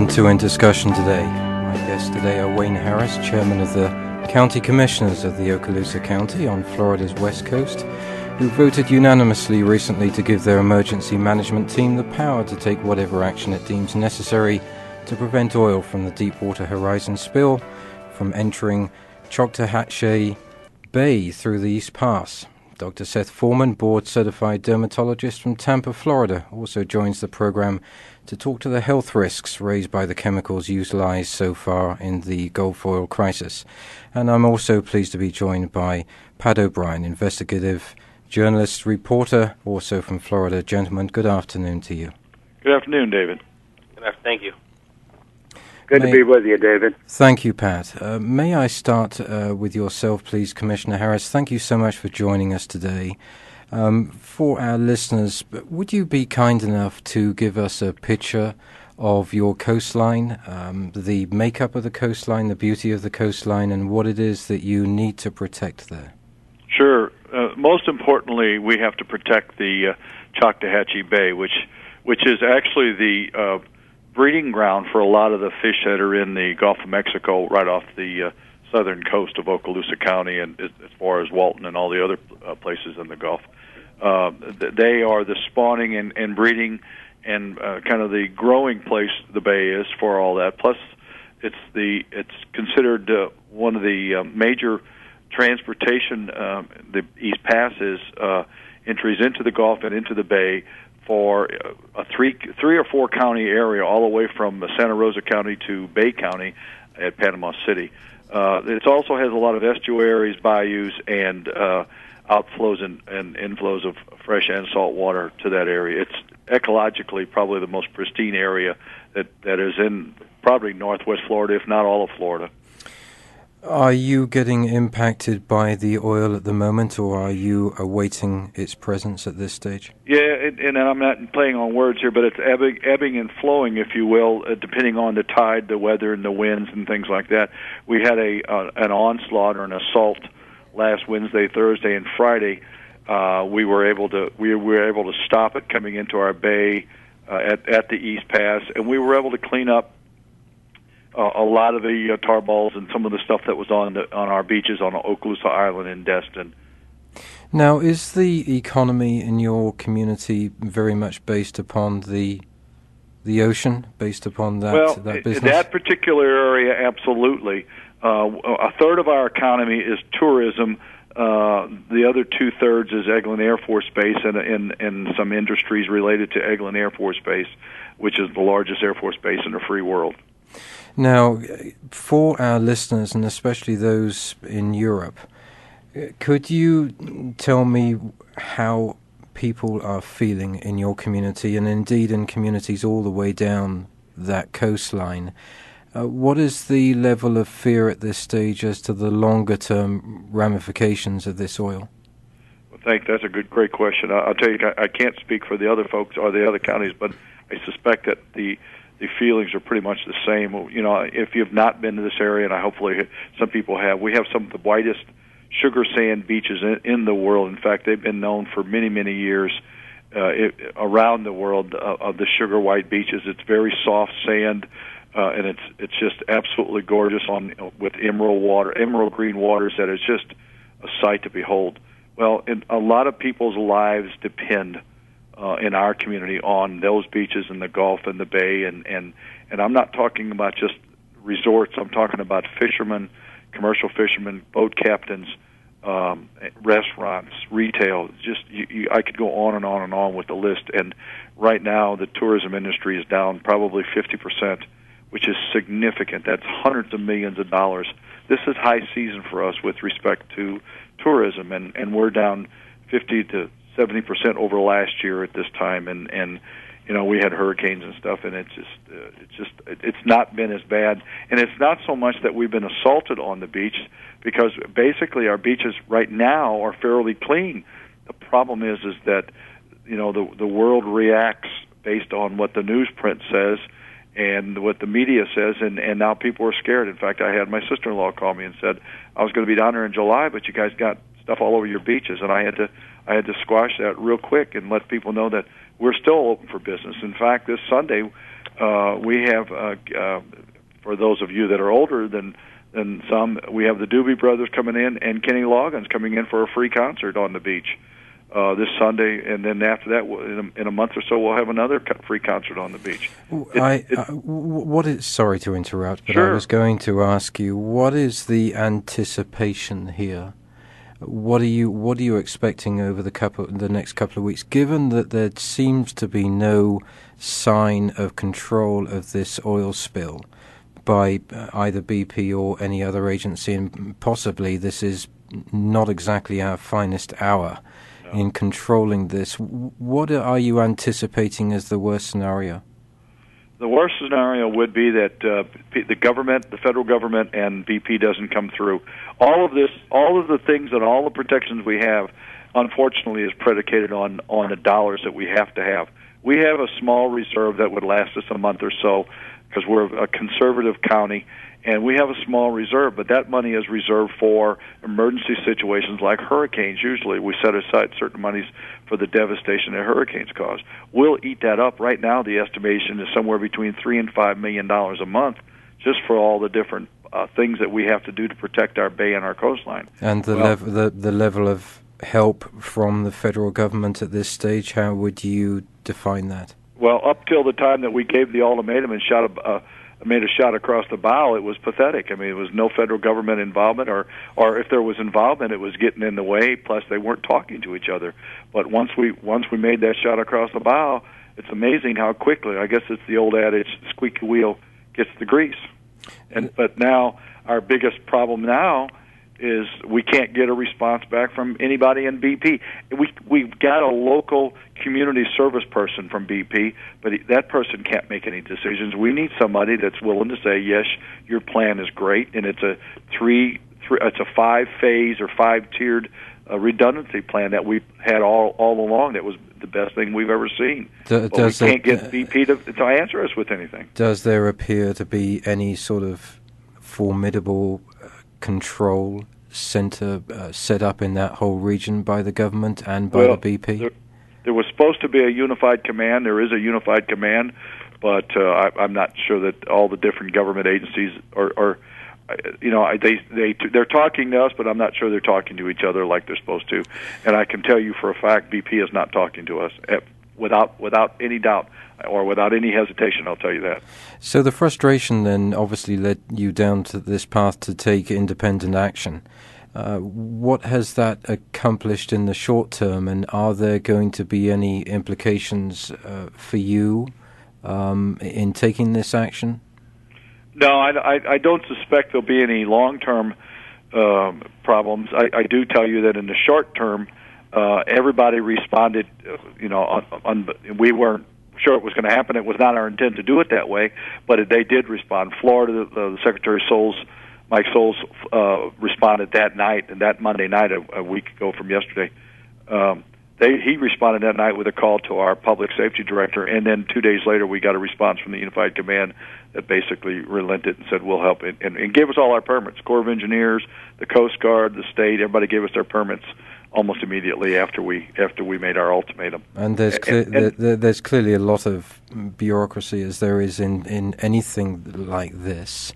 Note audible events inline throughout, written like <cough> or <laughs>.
Welcome to In Discussion today. My guests today are Wayne Harris, Chairman of the County Commissioners of the Okaloosa County on Florida's west coast, who voted unanimously recently to give their emergency management team the power to take whatever action it deems necessary to prevent oil from the Deepwater Horizon spill from entering Choctawhatchee Bay through the East Pass. Dr. Seth Forman, board certified dermatologist from Tampa, Florida, also joins the program to talk to the health risks raised by the chemicals utilized so far in the Gulf oil crisis. And I'm also pleased to be joined by Pat O'Brien, investigative journalist, reporter, also from Florida. Gentlemen, good afternoon to you. Good afternoon, David. Good afternoon. Thank you. Good may, to be with you, David. Thank you, Pat. Uh, may I start uh, with yourself, please, Commissioner Harris? Thank you so much for joining us today. Um, for our listeners, would you be kind enough to give us a picture of your coastline, um, the makeup of the coastline, the beauty of the coastline, and what it is that you need to protect there? Sure. Uh, most importantly, we have to protect the uh, Choctawhatchee Bay, which which is actually the uh, breeding ground for a lot of the fish that are in the Gulf of Mexico, right off the uh, southern coast of Okaloosa County, and as far as Walton and all the other uh, places in the Gulf. Uh, they are the spawning and, and breeding and uh, kind of the growing place the bay is for all that. Plus, it's the it's considered uh, one of the uh, major transportation. Uh, the East Passes uh, entries into the Gulf and into the bay for a three three or four county area, all the way from Santa Rosa County to Bay County at Panama City. Uh, it also has a lot of estuaries, bayous, and uh, outflows and, and inflows of fresh and salt water to that area. It's ecologically probably the most pristine area that that is in probably northwest Florida, if not all of Florida. Are you getting impacted by the oil at the moment, or are you awaiting its presence at this stage? Yeah, and, and I'm not playing on words here, but it's ebbing, ebbing and flowing, if you will, uh, depending on the tide, the weather, and the winds and things like that. We had a uh, an onslaught or an assault last Wednesday, Thursday, and Friday. Uh, we were able to we were able to stop it coming into our bay uh, at at the East Pass, and we were able to clean up a lot of the uh, tar balls and some of the stuff that was on the, on our beaches on Okaloosa Island in Destin. Now, is the economy in your community very much based upon the the ocean, based upon that well, that business? that particular area, absolutely. Uh, a third of our economy is tourism. Uh, the other two thirds is Eglin Air Force Base and, and and some industries related to Eglin Air Force Base, which is the largest Air Force base in the free world. Now, for our listeners, and especially those in Europe, could you tell me how people are feeling in your community, and indeed in communities all the way down that coastline? Uh, what is the level of fear at this stage as to the longer term ramifications of this oil? Well, thank. That's a good, great question. I'll tell you, I can't speak for the other folks or the other counties, but I suspect that the the feelings are pretty much the same. You know, if you've not been to this area, and I hopefully some people have, we have some of the whitest sugar sand beaches in, in the world. In fact, they've been known for many, many years uh, it, around the world uh, of the sugar white beaches. It's very soft sand, uh, and it's it's just absolutely gorgeous on with emerald water, emerald green waters that is just a sight to behold. Well, and a lot of people's lives depend uh, in our community on those beaches in the Gulf and the Bay, and and and I'm not talking about just resorts. I'm talking about fishermen, commercial fishermen, boat captains, um, restaurants, retail. Just you, you, I could go on and on and on with the list. And right now, the tourism industry is down probably 50 percent, which is significant. That's hundreds of millions of dollars. This is high season for us with respect to tourism, and and we're down 50 to seventy percent over last year at this time, and and you know we had hurricanes and stuff, and it's just uh, it's just it's not been as bad, and it's not so much that we've been assaulted on the beach because basically our beaches right now are fairly clean. The problem is is that you know the the world reacts based on what the newsprint says and what the media says and and now people are scared in fact i had my sister-in-law call me and said i was going to be down there in july but you guys got stuff all over your beaches and i had to I had to squash that real quick and let people know that we're still open for business. In fact, this Sunday, Uh, we have, uh, uh, for those of you that are older than than some, we have the Doobie Brothers coming in and Kenny Loggins coming in for a free concert on the beach uh, this Sunday, and then after that, in a, in a month or so, we'll have another free concert on the beach. It, I, it, uh, what is? Sorry to interrupt, but sure. I was going to ask you, what is the anticipation here? What are you What are you expecting over the couple the next couple of weeks? Given that there seems to be no sign of control of this oil spill by uh, either BP or any other agency, and possibly this is not exactly our finest hour no. in controlling this. What are you anticipating as the worst scenario? The worst scenario would be that uh, the government, the federal government, and BP doesn't come through. All of this, all of the things and all the protections we have, unfortunately, is predicated on on the dollars that we have to have. We have a small reserve that would last us a month or so because we're a conservative county and we have a small reserve, but that money is reserved for emergency situations like hurricanes. Usually, we set aside certain monies for the devastation that hurricanes cause. We'll eat that up. Right now, the estimation is somewhere between three and five million dollars a month, just for all the different uh, things that we have to do to protect our bay and our coastline. And the well, level, the the level of help from the federal government at this stage, how would you define that? Well, up till the time that we gave the ultimatum and shot a. Uh, made a shot across the bow, it was pathetic. I mean, it was no federal government involvement, or or if there was involvement, it was getting in the way. Plus, they weren't talking to each other. But once we once we made that shot across the bow, it's amazing how quickly. I guess it's the old adage: squeaky wheel gets the grease. And but now our biggest problem now is we can't get a response back from anybody in BP. We we've got a local community service person from BP, but that person can't make any decisions. We need somebody that's willing to say, "Yes, your plan is great," and it's a three, three it's a five phase or five tiered uh, redundancy plan that we've had all all along. That was the best thing we've ever seen. Do, but we can't it, get uh, BP to, to answer us with anything. Does there appear to be any sort of formidable control center uh, set up in that whole region by the government and by well, the BP? There, there, was supposed to be a unified command. There is a unified command, but uh, I, I'm not sure that all the different government agencies are. are uh, you know, they they they're talking to us, but I'm not sure they're talking to each other like they're supposed to. And I can tell you for a fact, BP is not talking to us without without any doubt or without any hesitation, I'll tell you that. So the frustration then obviously led you down to this path to take independent action. Uh, what has that accomplished in the short term, and are there going to be any implications uh, for you um, in taking this action? No, I, I, I, don't suspect there'll be any long term um, problems. I, I, do tell you that in the short term, uh, everybody responded. You know, on, on, we weren't sure it was going to happen. It was not our intent to do it that way, but they did respond. Florida, the, the Secretary Soules, Mike Soules, uh, responded that night, and that Monday night, a, a week ago from yesterday. Um, they, he responded that night with a call to our public safety director, and then two days later, we got a response from the Unified Command that basically relented and said, "We'll help," and, and, and gave us all our permits. Corps of Engineers, the Coast Guard, the state, everybody gave us their permits almost immediately after we after we made our ultimatum. And there's cle- and, and there, there's clearly a lot of bureaucracy as there is in, in anything like this.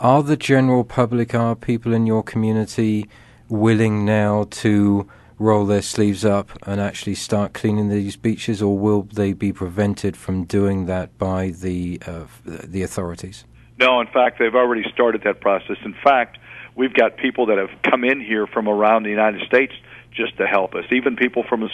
Are the general public, are people in your community willing now to roll their sleeves up and actually start cleaning these beaches, or will they be prevented from doing that by the uh, the authorities? No, in fact, they've already started that process. In fact, we've got people that have come in here from around the United States just to help us. Even people from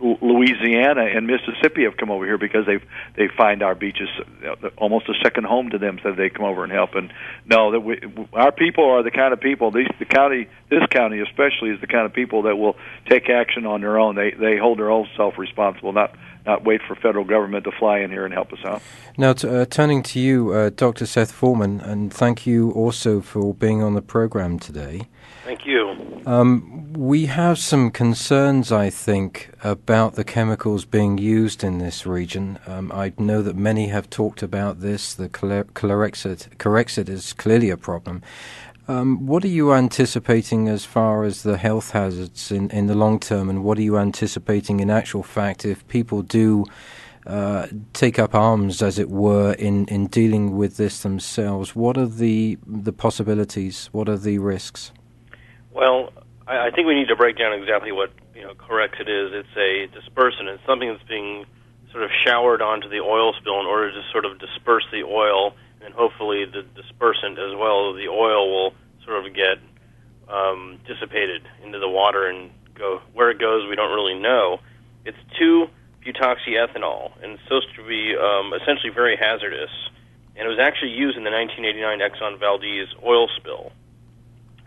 Louisiana and Mississippi have come over here because they they find our beaches uh, almost a second home to them, so they come over and help. And no, that we, our people are the kind of people. These the county, this county especially, is the kind of people that will take action on their own. They they hold their own self responsible, not not wait for federal government to fly in here and help us out. Now, t- uh, turning to you, uh, Dr. Seth Forman, and thank you also for being on the program today. Thank you. Um, we have some concerns, I think, about the chemicals being used in this region. Um, I know that many have talked about this. The Corexit is clearly a problem. Um, what are you anticipating as far as the health hazards in, in the long term, and what are you anticipating in actual fact if people do uh, take up arms, as it were, in, in dealing with this themselves. What are the the possibilities? What are the risks? Well, I, I think we need to break down exactly what you know Corexit it is. It's a dispersant. It's something that's being sort of showered onto the oil spill in order to sort of disperse the oil, and hopefully the dispersant as well, as the oil will sort of get um, dissipated into the water and go where it goes. We don't really know. It's two butoxyethanol, and it's supposed to be um, essentially very hazardous. And it was actually used in the 1989 Exxon Valdez oil spill.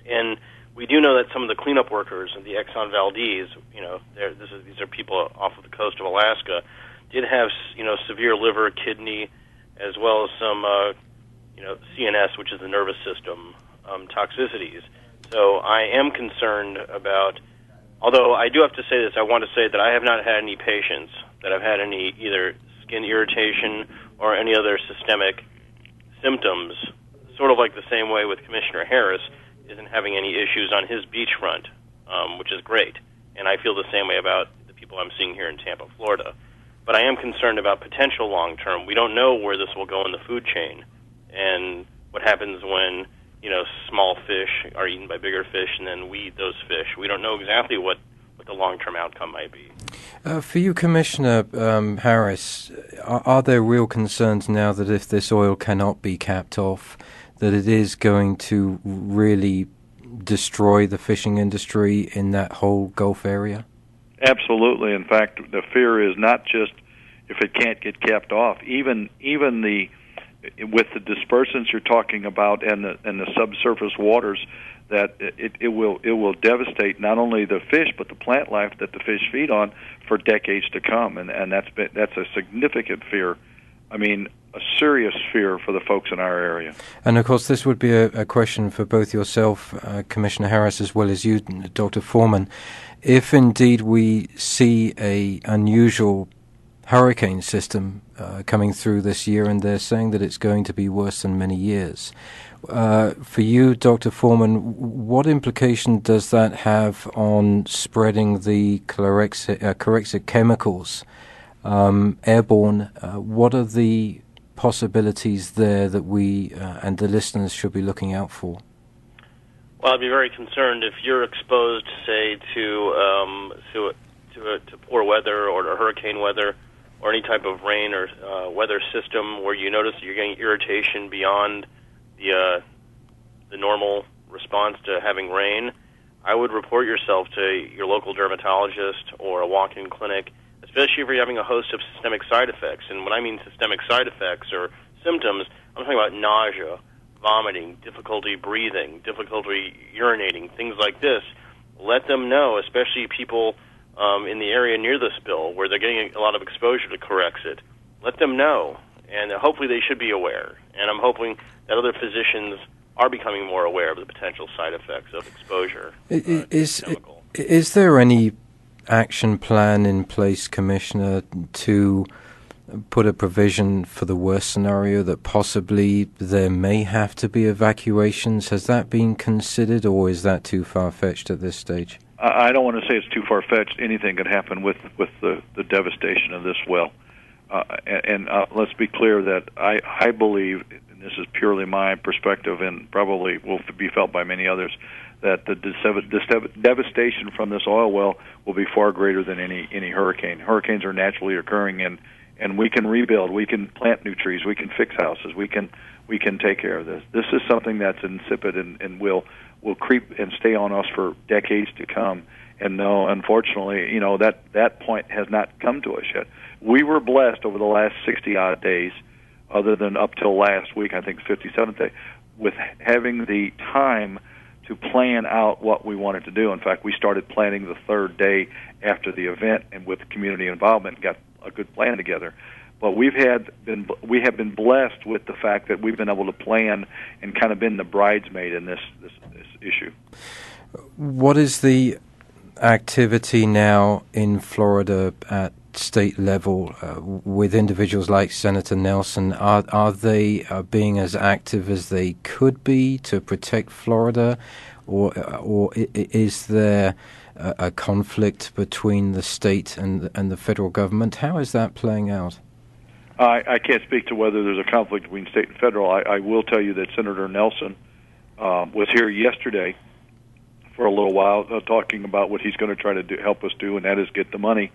And we do know that some of the cleanup workers of the Exxon Valdez, you know, this is, these are people off of the coast of Alaska, did have you know severe liver, kidney, as well as some uh, you know CNS, which is the nervous system um, toxicities. So I am concerned about. Although I do have to say this, I want to say that I have not had any patients that have had any either skin irritation or any other systemic symptoms, sort of like the same way with Commissioner Harris isn't having any issues on his beachfront, um, which is great. And I feel the same way about the people I'm seeing here in Tampa, Florida. But I am concerned about potential long term. We don't know where this will go in the food chain, and what happens when you know small fish are eaten by bigger fish, and then we eat those fish. We don't know exactly what what the long term outcome might be. Uh, for you, Commissioner um, Harris, are, are, there real concerns now that if this oil cannot be capped off, that it is going to really destroy the fishing industry in that whole Gulf area? Absolutely. In fact, the fear is not just if it can't get capped off, even even the with the dispersants you're talking about and the and the subsurface waters that it, it will it will devastate not only the fish but the plant life that the fish feed on for decades to come and and that's been, that's a significant fear I mean a serious fear for the folks in our area and of course this would be a, a question for both yourself uh, Commissioner Harris as well as you Dr. Forman if indeed we see a unusual hurricane system uh, coming through this year, and they're saying that it's going to be worse than many years. Uh, for you, Dr. Forman, what implication does that have on spreading the Corexit, uh, chemicals um, airborne? Uh, what are the possibilities there that we uh, and the listeners should be looking out for? Well, I'd be very concerned if you're exposed, say, to um, to to, to poor weather or to hurricane weather or any type of rain or uh, weather system where you notice you're getting irritation beyond the uh, the normal response to having rain. I would report yourself to your local dermatologist or a walk-in clinic, especially if you're having a host of systemic side effects. And when I mean systemic side effects or symptoms, I'm talking about nausea, vomiting, difficulty breathing, difficulty urinating, things like this, let them know, especially people um, in the area near the spill where they're getting a lot of exposure to Corexit. Let them know, and hopefully they should be aware. And I'm hoping that other physicians are becoming more aware of the potential side effects of exposure. Uh, is, is there any action plan in place, Commissioner, to put a provision for the worst scenario that possibly there may have to be evacuations. Has that been considered, or is that too far fetched at this stage? I don't want to say it's too far fetched. Anything could happen with with the the devastation of this well. Uh, and, and uh, let's be clear that I I believe, and this is purely my perspective, and probably will be felt by many others, that the devastation from this oil well will be far greater than any any hurricane. Hurricanes are naturally occurring, and and we can rebuild. We can plant new trees. We can fix houses. We can we can take care of this. This is something that's insipid and, and will will creep and stay on us for decades to come. And no, unfortunately, you know that that point has not come to us yet. We were blessed over the last sixty odd days, other than up till last week, I think fifty seventh day, with having the time to plan out what we wanted to do. In fact, we started planning the third day after the event, and with community involvement, got a good plan together. But we've had been we have been blessed with the fact that we've been able to plan and kind of been the bridesmaid in this this, this issue. What is the activity now in Florida at state level uh, with individuals like Senator Nelson? Are are they uh, being as active as they could be to protect Florida, or uh, or is there a, a conflict between the state and and the federal government? How is that playing out? I, I can't speak to whether there's a conflict between state and federal. I, I will tell you that Senator Nelson um, was here yesterday for a little while, uh, talking about what he's going to try to do, help us do, and that is get the money,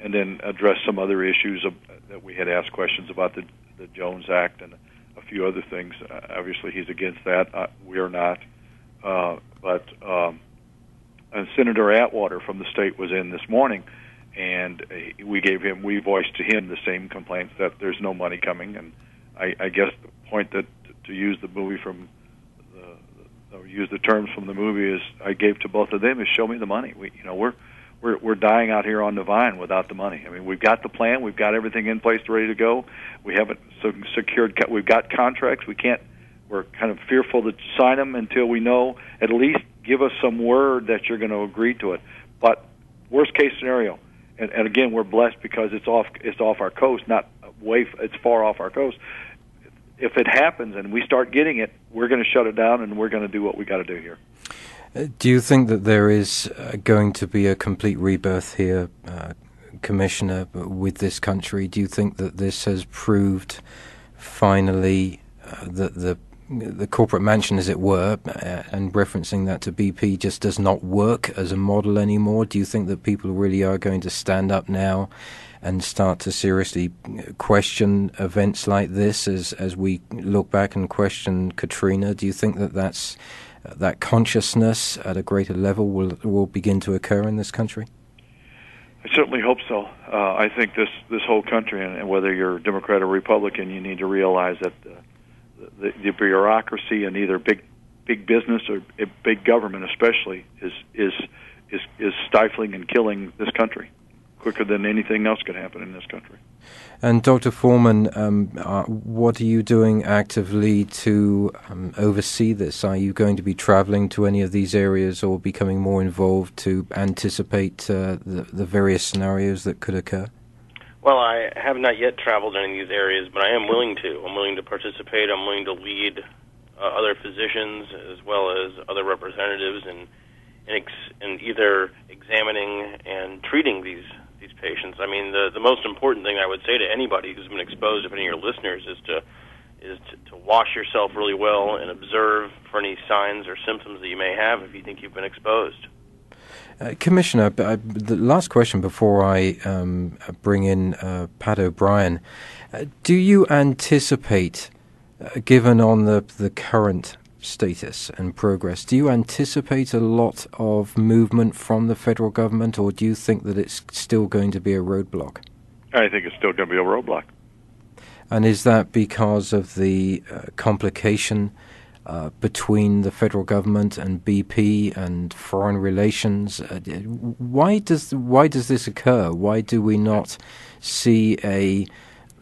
and then address some other issues of, that we had asked questions about the, the Jones Act and a few other things. Uh, obviously, he's against that. Uh, we are not. Uh, but um, and Senator Atwater from the state was in this morning, and uh, we gave him, we voiced to him the same complaints that there's no money coming, and I, I guess the point that to use the movie from or use the terms from the movie is I gave to both of them is show me the money. We, you know, we're we're we're dying out here on the vine without the money. I mean, we've got the plan, we've got everything in place, ready to go. We haven't secured, we've got contracts. We can't. We're kind of fearful to sign them until we know at least give us some word that you're going to agree to it. But worst case scenario, and, and again, we're blessed because it's off it's off our coast, not way it's far off our coast. If it happens and we start getting it, we're going to shut it down and we're going to do what we got to do here. Uh, do you think that there is uh, going to be a complete rebirth here, uh, Commissioner, with this country? Do you think that this has proved finally uh, that the the corporate mansion, as it were, and referencing that to BP, just does not work as a model anymore? Do you think that people really are going to stand up now and start to seriously question events like this as as we look back and question Katrina? Do you think that that's that consciousness at a greater level will will begin to occur in this country? I certainly hope so. Uh, I think this this whole country, and whether you're Democrat or Republican, you need to realize that. Uh, the, the bureaucracy and either big big business or big government, especially, is is is is stifling and killing this country quicker than anything else could happen in this country. And Dr. Forman, um, uh, what are you doing actively to um, oversee this? Are you going to be traveling to any of these areas or becoming more involved to anticipate uh, the, the various scenarios that could occur? Well, I have not yet traveled in any of these areas, but I am willing to. I'm willing to participate. I'm willing to lead uh, other physicians as well as other representatives in in, ex- in either examining and treating these these patients. I mean, the the most important thing I would say to anybody who's been exposed, if any of your listeners, is to is to, to wash yourself really well and observe for any signs or symptoms that you may have if you think you've been exposed. Uh, Commissioner, the last question before I um, bring in uh, Pat O'Brien. Uh, do you anticipate, uh, given on the, the current status and progress, do you anticipate a lot of movement from the federal government, or do you think that it's still going to be a roadblock? I think it's still going to be a roadblock. And is that because of the complication? Uh, between the federal government and BP and foreign relations. Uh, why does why does this occur? Why do we not see a,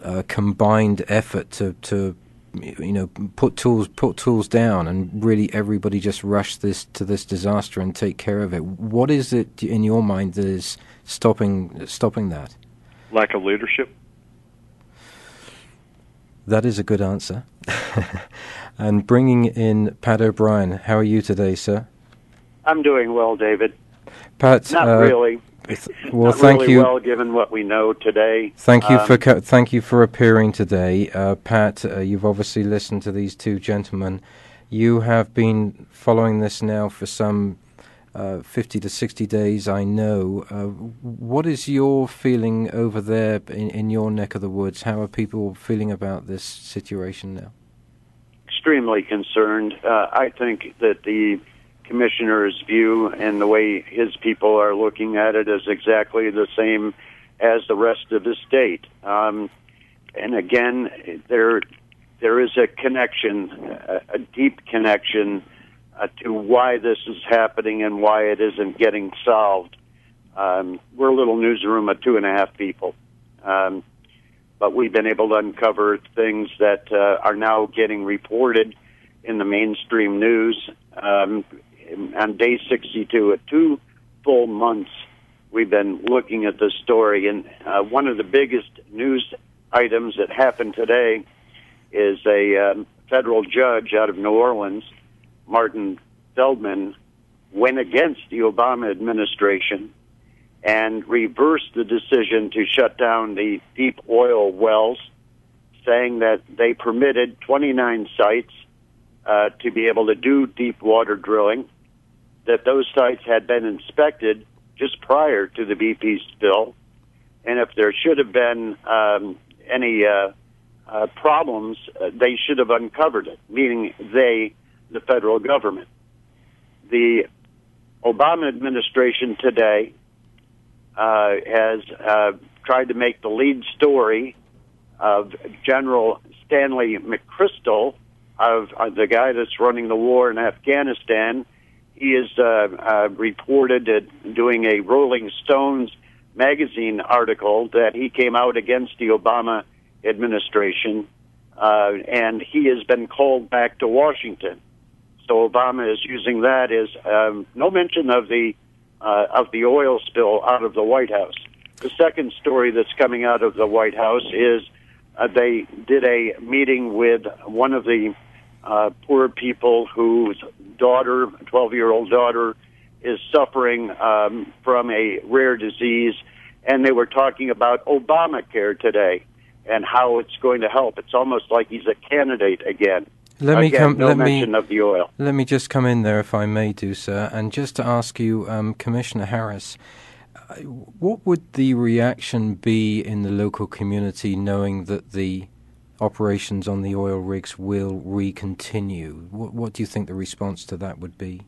a combined effort to, to you know put tools put tools down and really everybody just rush this to this disaster and take care of it? What is it in your mind that is stopping stopping that? Lack of leadership. That is a good answer. <laughs> and bringing in Pat O'Brien. How are you today, sir? I'm doing well, David. Pat, not uh, really. Well, not thank really you. Well, given what we know today. Thank you um, for co- thank you for appearing today, uh, Pat. Uh, you've obviously listened to these two gentlemen. You have been following this now for some uh, 50 to 60 days, I know. Uh, what is your feeling over there in, in your neck of the woods? How are people feeling about this situation now? extremely concerned. Uh, I think that the commissioner's view and the way his people are looking at it is exactly the same as the rest of the state. Um, and again, there there is a connection, a, a deep connection uh, to why this is happening and why it isn't getting solved. Um, we're a little newsroom of two and a half people. Um, but we've been able to uncover things that uh, are now getting reported in the mainstream news. Um, on day 62, at two full months, we've been looking at this story, and uh, one of the biggest news items that happened today is a um, federal judge out of New Orleans, Martin Feldman, went against the Obama administration and reversed the decision to shut down the deep oil wells saying that they permitted 29 sites uh, to be able to do deep water drilling, that those sites had been inspected just prior to the BP spill, and if there should have been um, any uh, uh, problems, uh, they should have uncovered it, meaning they, the federal government. The Obama administration today uh, has uh, tried to make the lead story of General Stanley McChrystal, of uh, the guy that's running the war in Afghanistan. He is uh, uh, reported at doing a Rolling Stones magazine article that he came out against the Obama administration, uh, and he has been called back to Washington. So Obama is using that as um, no mention of the uh, of the oil spill out of the White House. The second story that's coming out of the White House is uh, they did a meeting with one of the uh, poor people whose daughter, 12 year old daughter, is suffering um, from a rare disease, and they were talking about Obamacare today and how it's going to help. It's almost like he's a candidate again. Let me again, come. no let mention me of the oil. let me just come in there, if I may do, sir, and just to ask you, um, Commissioner Harris, uh, what would the reaction be in the local community knowing that the operations on the oil rigs will recontinue? What, what do you think the response to that would be?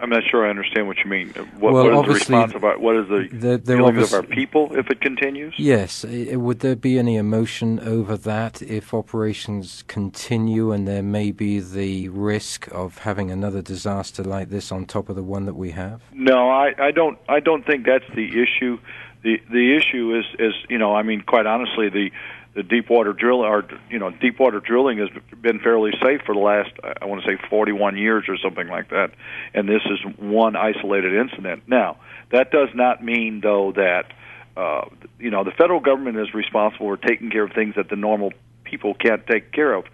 I'm not sure I understand what you mean. What, Well, what is the response of our, what is the They're, they're feelings of our people if it continues? Yes. i- Would there be any emotion over that if operations continue and there may be the risk of having another disaster like this on top of the one that we have? No, I, I don't. I don't think that's the issue. the The issue is, is you know, I mean, quite honestly, the the deep water drill or you know deep water drilling has been fairly safe for the last I want to say 41 years or something like that, and this is one isolated incident. Now that does not mean though that uh, you know the federal government is responsible for taking care of things that the normal people can't take care of.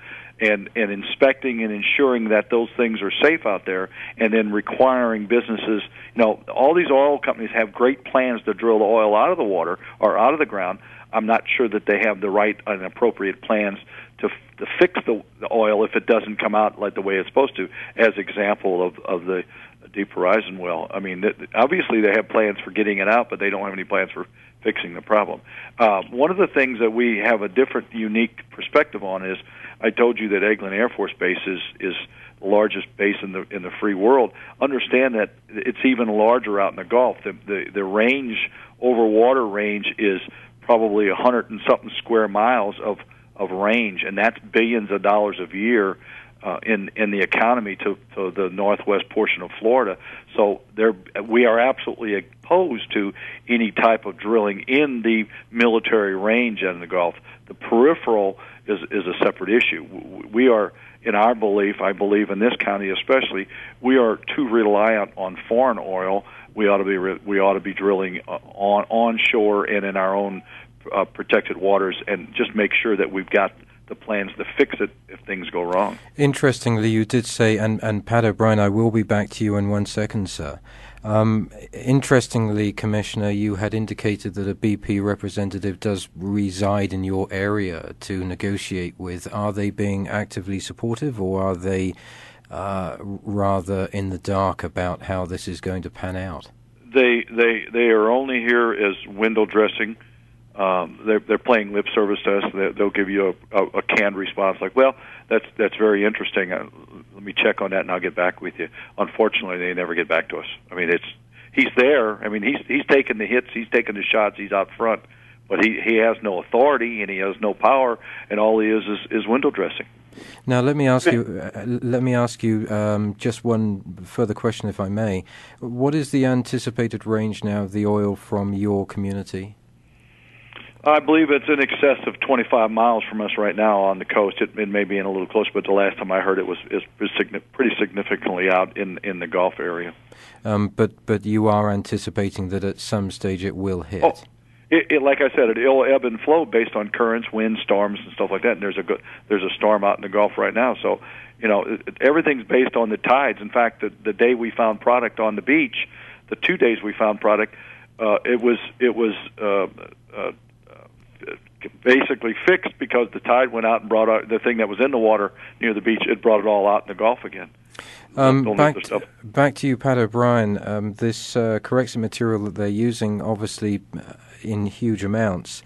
And, and inspecting and ensuring that those things are safe out there, and then requiring businesses. You know, all these oil companies have great plans to drill the oil out of the water or out of the ground, I'm not sure that they have the right and appropriate plans to to fix the, the oil if it doesn't come out like the way it's supposed to. As example of of the Deep Horizon well, I mean, th- obviously they have plans for getting it out, but they don't have any plans for fixing the problem. Uh, one of the things that we have a different, unique perspective on is I told you that Eglin Air Force Base is is largest base in the in the free world. Understand that it's even larger out in the Gulf. The the, the range over water range is probably a hundred and something square miles of of range, and that's billions of dollars a year uh, in in the economy to to the northwest portion of Florida. So there, we are absolutely opposed to any type of drilling in the military range in the Gulf. The peripheral is is a separate issue. We are. In our belief, I believe in this county especially, we are too reliant on foreign oil. We ought to be we ought to be drilling uh, on onshore and in our own uh, protected waters, and just make sure that we've got the plans to fix it if things go wrong. Interestingly, you did say, and, and Pat O'Brien, I will be back to you in one second, sir. Um, interestingly, Commissioner, you had indicated that a BP representative does reside in your area to negotiate with. Are they being actively supportive, or are they uh, rather in the dark about how this is going to pan out? They they they are only here as window dressing. Um, they're they're playing lip service to us. They, they'll give you a, a, a canned response like, "Well, that's that's very interesting. Uh, let me check on that, and I'll get back with you." Unfortunately, they never get back to us. I mean, it's he's there. I mean, he's he's taking the hits, he's taking the shots, he's out front, but he he has no authority and he has no power, and all he is is, is window dressing. Now, let me ask you. Uh, let me ask you um, just one further question, if I may. What is the anticipated range now of the oil from your community? I believe it's in excess of 25 miles from us right now on the coast. It, it may be in a little closer, but the last time I heard it was is pretty significantly out in in the Gulf area. Um, but but you are anticipating that at some stage it will hit. Oh. It, it, like I said, it'll ebb and flow based on currents, winds, storms, and stuff like that. And there's a good, there's a storm out in the Gulf right now, so you know it, everything's based on the tides. In fact, the, the day we found product on the beach, the two days we found product, uh, it was it was uh, uh, basically fixed because the tide went out and brought out the thing that was in the water near the beach. It brought it all out in the Gulf again. Um, back, back to you, Pat O'Brien. Um, this uh, Corexit material that they're using, obviously uh, in huge amounts,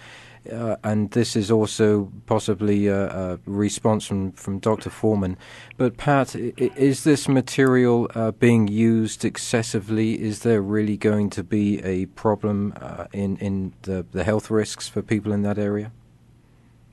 uh, and this is also possibly a, a, response from, from Dr. Forman. But, Pat, is this material uh, being used excessively? Is there really going to be a problem uh, in, in the, the health risks for people in that area?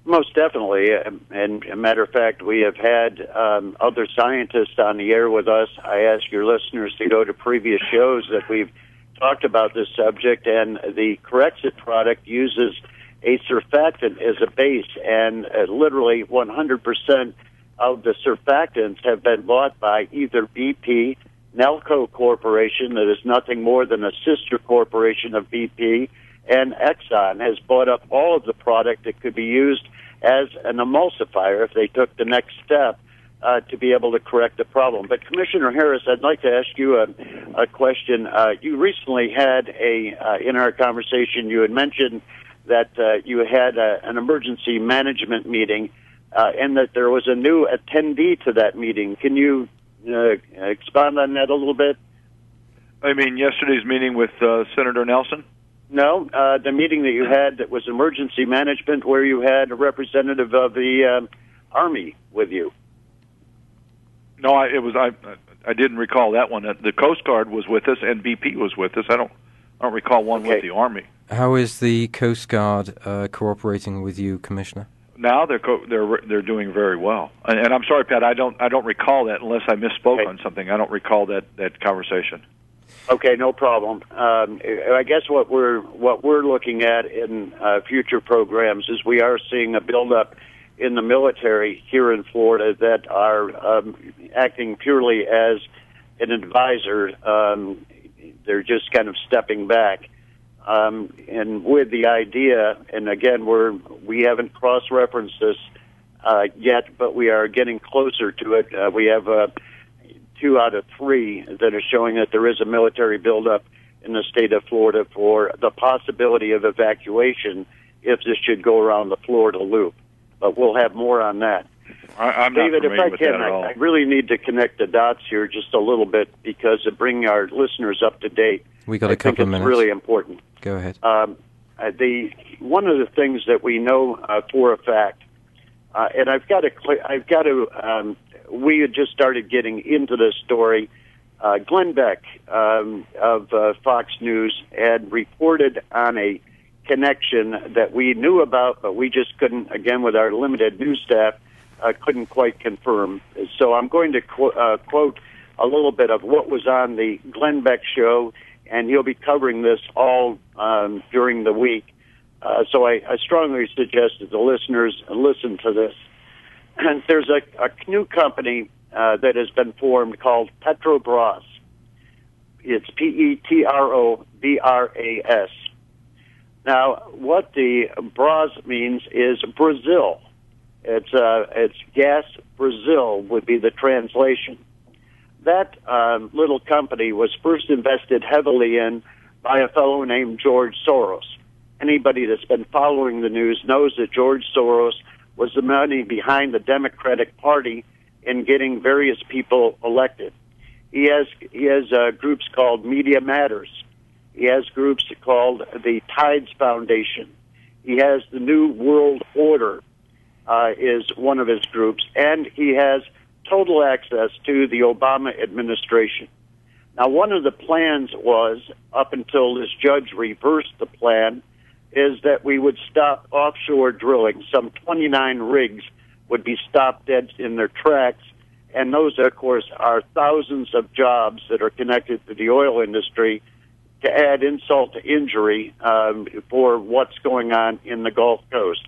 Most definitely. And a matter of fact, we have had um, other scientists on the air with us. I ask your listeners to go to previous shows that we've talked about this subject, and the Corexit product uses a surfactant is a base, and uh, literally 100% of the surfactants have been bought by either BP, Nalco Corporation, that is nothing more than a sister corporation of BP, and Exxon has bought up all of the product that could be used as an emulsifier if they took the next step uh, to be able to correct the problem. But Commissioner Harris, I'd like to ask you a, a question. Uh, you recently had a uh, in our conversation you had mentioned that uh, you had a, an emergency management meeting uh, and that there was a new attendee to that meeting. Can you uh, expand on that a little bit? I mean, yesterday's meeting with uh, Senator Nelson? No, uh, the meeting that you had that was emergency management, where you had a representative of the um, Army with you. No, I, it was I. I didn't recall that one. The Coast Guard was with us, and BP was with us. I don't. I don't recall one okay. with the Army. How is the Coast Guard uh, cooperating with you, Commissioner? Now they're co- they're they're doing very well, and, and, I'm sorry, Pat. I don't I don't recall that unless I misspoke okay. on something. I don't recall that that conversation. Okay, no problem. Um, I guess what we're what we're looking at in uh, future programs is we are seeing a buildup in the military here in Florida that are um, acting purely as an advisor. Um, they're just kind of stepping back um, and with the idea, and again, we're we haven't cross-referenced this uh, yet, but we are getting closer to it. Uh, we have uh, two out of three that are showing that there is a military buildup in the state of Florida for the possibility of evacuation if this should go around the Florida loop. But we'll have more on that. I, am David, if I can, I, I really need to connect the dots here just a little bit because to bring our listeners up to date. We got a I couple think minutes. It's really important. Go ahead. Um, uh, the one of the things that we know uh, for a fact, uh, and I've got to, cl- I've got to. Um, we had just started getting into this story. Uh, Glenn Beck um, of uh, Fox News had reported on a connection that we knew about, but we just couldn't, again, with our limited news staff, uh, couldn't quite confirm. So I'm going to qu- uh, quote a little bit of what was on the Glenn Beck show and he'll be covering this all um, during the week. Uh, so I, I, strongly suggest that the listeners listen to this. And there's a, a new company uh, that has been formed called Petrobras. It's P E T R O B R A S. Now, what the Bras means is Brazil. It's uh, it's gas Brazil would be the translation that um, little company was first invested heavily in by a fellow named George Soros. Anybody that's been following the news knows that George Soros was the money behind the Democratic Party in getting various people elected. He has he has uh, groups called Media Matters. He has groups called the Tides Foundation. He has the New World Order uh, is one of his groups, and he has total access to the Obama administration. Now, one of the plans was, up until this judge reversed the plan, is that we would stop offshore drilling. Some 29 rigs would be stopped dead in their tracks. And those, of course, are thousands of jobs that are connected to the oil industry to add insult to injury um, for what's going on in the Gulf Coast.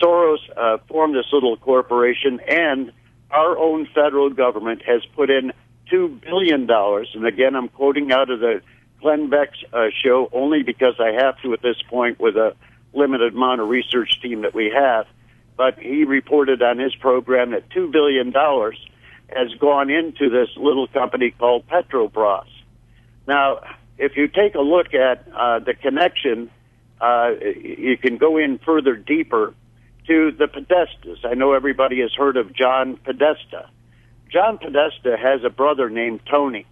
Soros uh, formed this little corporation and our own federal government has put in $2 billion. And again, I'm quoting out of the Glenn Beck's uh, show only because I have to at this point with a limited amount of research team that we have. But he reported on his program that $2 billion has gone into this little company called Petrobras. Now, if you take a look at uh, the connection uh, you can go in further deeper to the Podestas. I know everybody has heard of John Podesta. John Podesta has a brother named Tony.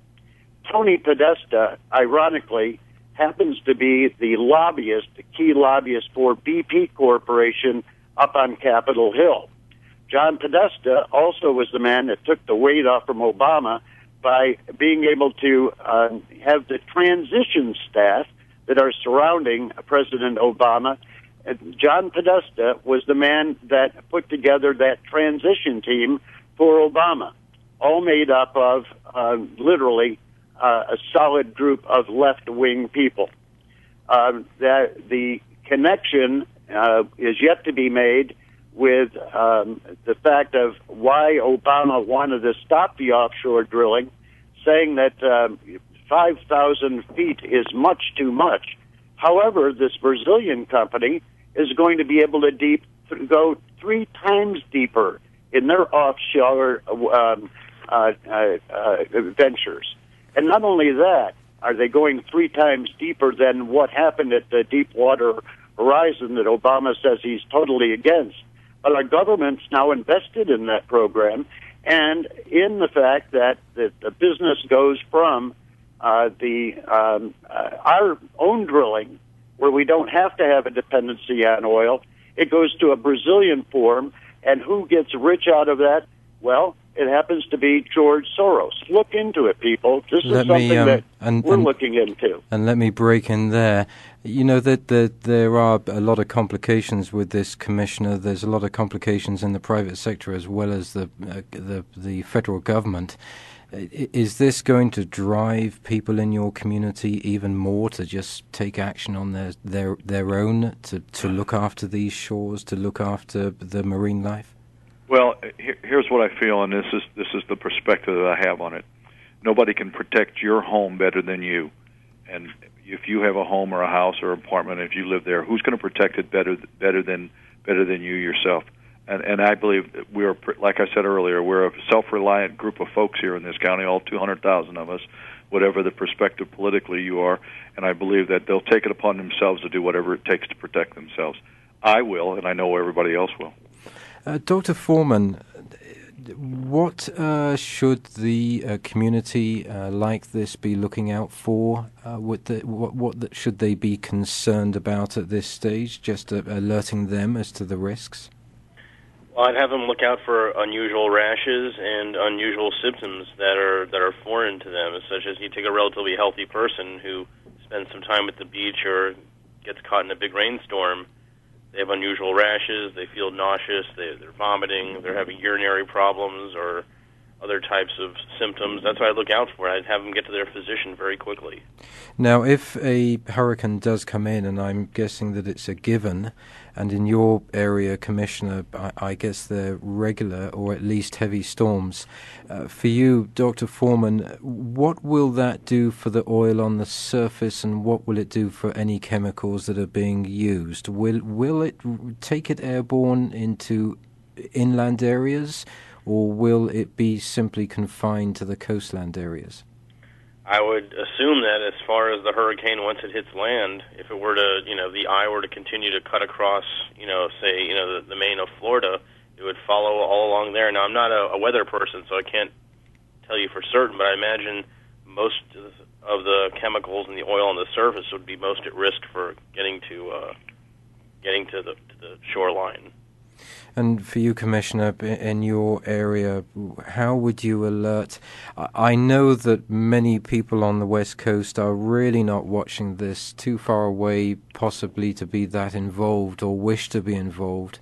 Tony Podesta, ironically, happens to be the lobbyist, the key lobbyist for BP Corporation up on Capitol Hill. John Podesta also was the man that took the weight off from Obama by being able to uh, have the transition staff that are surrounding President Obama. John Podesta was the man that put together that transition team for Obama, all made up of uh, literally uh, a solid group of left wing people. Uh, that the connection uh, is yet to be made with um, the fact of why Obama wanted to stop the offshore drilling, saying that um, 5,000 feet is much too much. However, this Brazilian company is going to be able to deep, go three times deeper in their offshore um, uh, uh, uh, ventures. And not only that, are they going three times deeper than what happened at the Deepwater Horizon that Obama says he's totally against? But our government's now invested in that program and in the fact that the, the business goes from uh, the um, uh, our own drilling, where we don't have to have a dependency on oil, it goes to a Brazilian form, and who gets rich out of that? Well, it happens to be George Soros. Look into it, people. This let is something me, um, that and, we're and, looking into. And let me break in there. You know that, that there are a lot of complications with this commissioner. There's a lot of complications in the private sector as well as the uh, the, the federal government. Is this going to drive people in your community even more to just take action on their their their own to to look after these shores, to look after the marine life? Well, here's what I feel, and this is this is the perspective that I have on it. Nobody can protect your home better than you, and if you have a home or a house or apartment, if you live there, who's going to protect it better better than better than you yourself? And and I believe that we're like I said earlier, we're a self-reliant group of folks here in this county, all 200,000 of us, whatever the perspective politically you are, and I believe that they'll take it upon themselves to do whatever it takes to protect themselves. I will, and I know everybody else will. Uh, Dr. Forman, what uh, should the uh, community uh, like this be looking out for? Uh, what, the, what, what should they be concerned about at this stage? Just alerting them as to the risks? Well, I'd have them look out for unusual rashes and unusual symptoms that are that are foreign to them, such as you take a relatively healthy person who spends some time at the beach or gets caught in a big rainstorm they have unusual rashes, they feel nauseous, they, they're vomiting, they're having urinary problems or other types of symptoms. That's what I look out for. I'd have them get to their physician very quickly. Now, if a hurricane does come in, and I'm guessing that it's a given, and in your area, Commissioner, I, I guess they're regular or at least heavy storms. Uh, for you, Dr. Forman, what will that do for the oil on the surface, and what will it do for any chemicals that are being used? Will will it take it airborne into inland areas? or will it be simply confined to the coastland areas? I would assume that as far as the hurricane once it hits land, if it were to, you know, the eye were to continue to cut across, you know, say, you know, the, the main of Florida, it would follow all along there. Now, I'm not a, a weather person, so I can't tell you for certain, but I imagine most of the chemicals and the oil on the surface would be most at risk for getting to uh, getting to the to the shoreline. And for you, Commissioner, in your area, how would you alert? I know that many people on the West Coast are really not watching this too far away, possibly to be that involved or wish to be involved.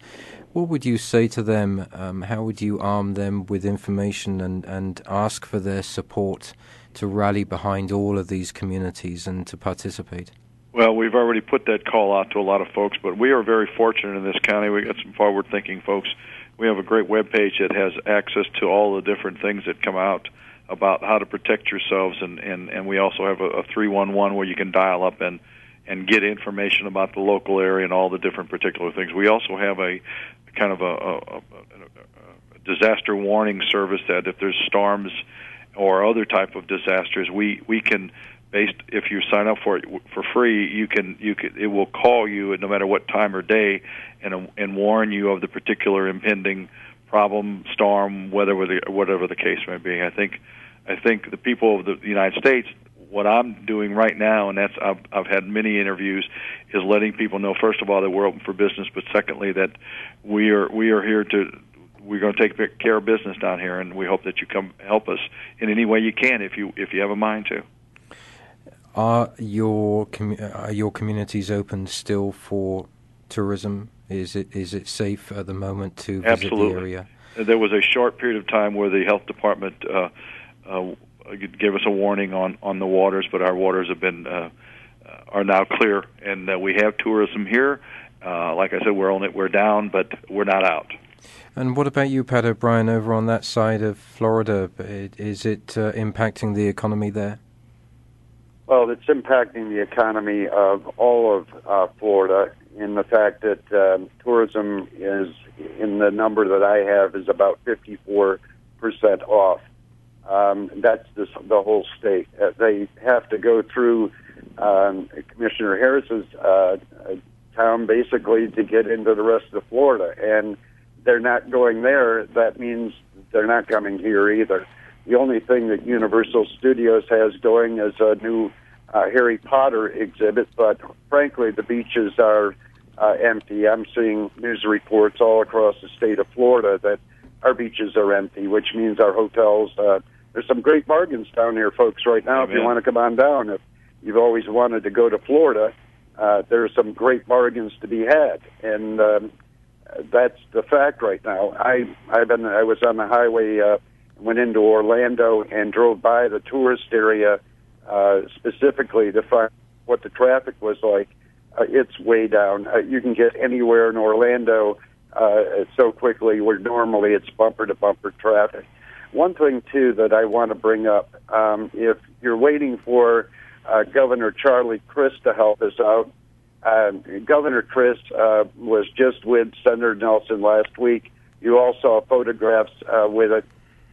What would you say to them? Um, how would you arm them with information and, and ask for their support to rally behind all of these communities and to participate? Well, we've already put that call out to a lot of folks, but we are very fortunate in this county. We got some forward-thinking folks. We have a great web page that has access to all the different things that come out about how to protect yourselves, and and and we also have a, a 311 where you can dial up and and get information about the local area and all the different particular things. We also have a kind of a, a, a disaster warning service that if there's storms or other type of disasters, we we can based if you sign up for it for free, you can you can it will call you at no matter what time or day, and and warn you of the particular impending problem, storm, the whatever the case may be. I think I think the people of the United States what I'm doing right now, and that's I've, I've had many interviews, is letting people know first of all that we're open for business, but secondly that we are we are here to we're going to take care of business down here, and we hope that you come help us in any way you can if you if you have a mind to. Are your are your communities open still for tourism? Is it is it safe at the moment to visit the area? There was a short period of time where the health department uh, uh, gave us a warning on on the waters, but our waters have been uh, are now clear, and uh, we have tourism here. Uh, like I said, we're only we're down, but we're not out. And what about you, Pat O'Brien, over on that side of Florida? Is it uh, impacting the economy there? Well, it's impacting the economy of all of uh, Florida in the fact that um, tourism is, in the number that I have, is about 54% off. Um, that's the, the whole state. Uh, they have to go through um, Commissioner Harris's uh, town basically to get into the rest of Florida, and they're not going there. That means they're not coming here either. The only thing that Universal Studios has going is a new uh, Harry Potter exhibit, but frankly, the beaches are uh, empty. I'm seeing news reports all across the state of Florida that our beaches are empty, which means our hotels. Uh, there's some great bargains down here, folks, right now. Amen. If you want to come on down, if you've always wanted to go to Florida, uh, there's some great bargains to be had, and um, that's the fact right now. I I've been I was on the highway, uh, went into Orlando and drove by the tourist area uh, specifically to find what the traffic was like. Uh, it's way down. Uh, you can get anywhere in Orlando uh, so quickly where normally it's bumper to bumper traffic. One thing too that I want to bring up, um, if you're waiting for uh, Governor Charlie Crist to help us out, uh, Governor Crist uh, was just with Senator Nelson last week. You all saw photographs uh, with it.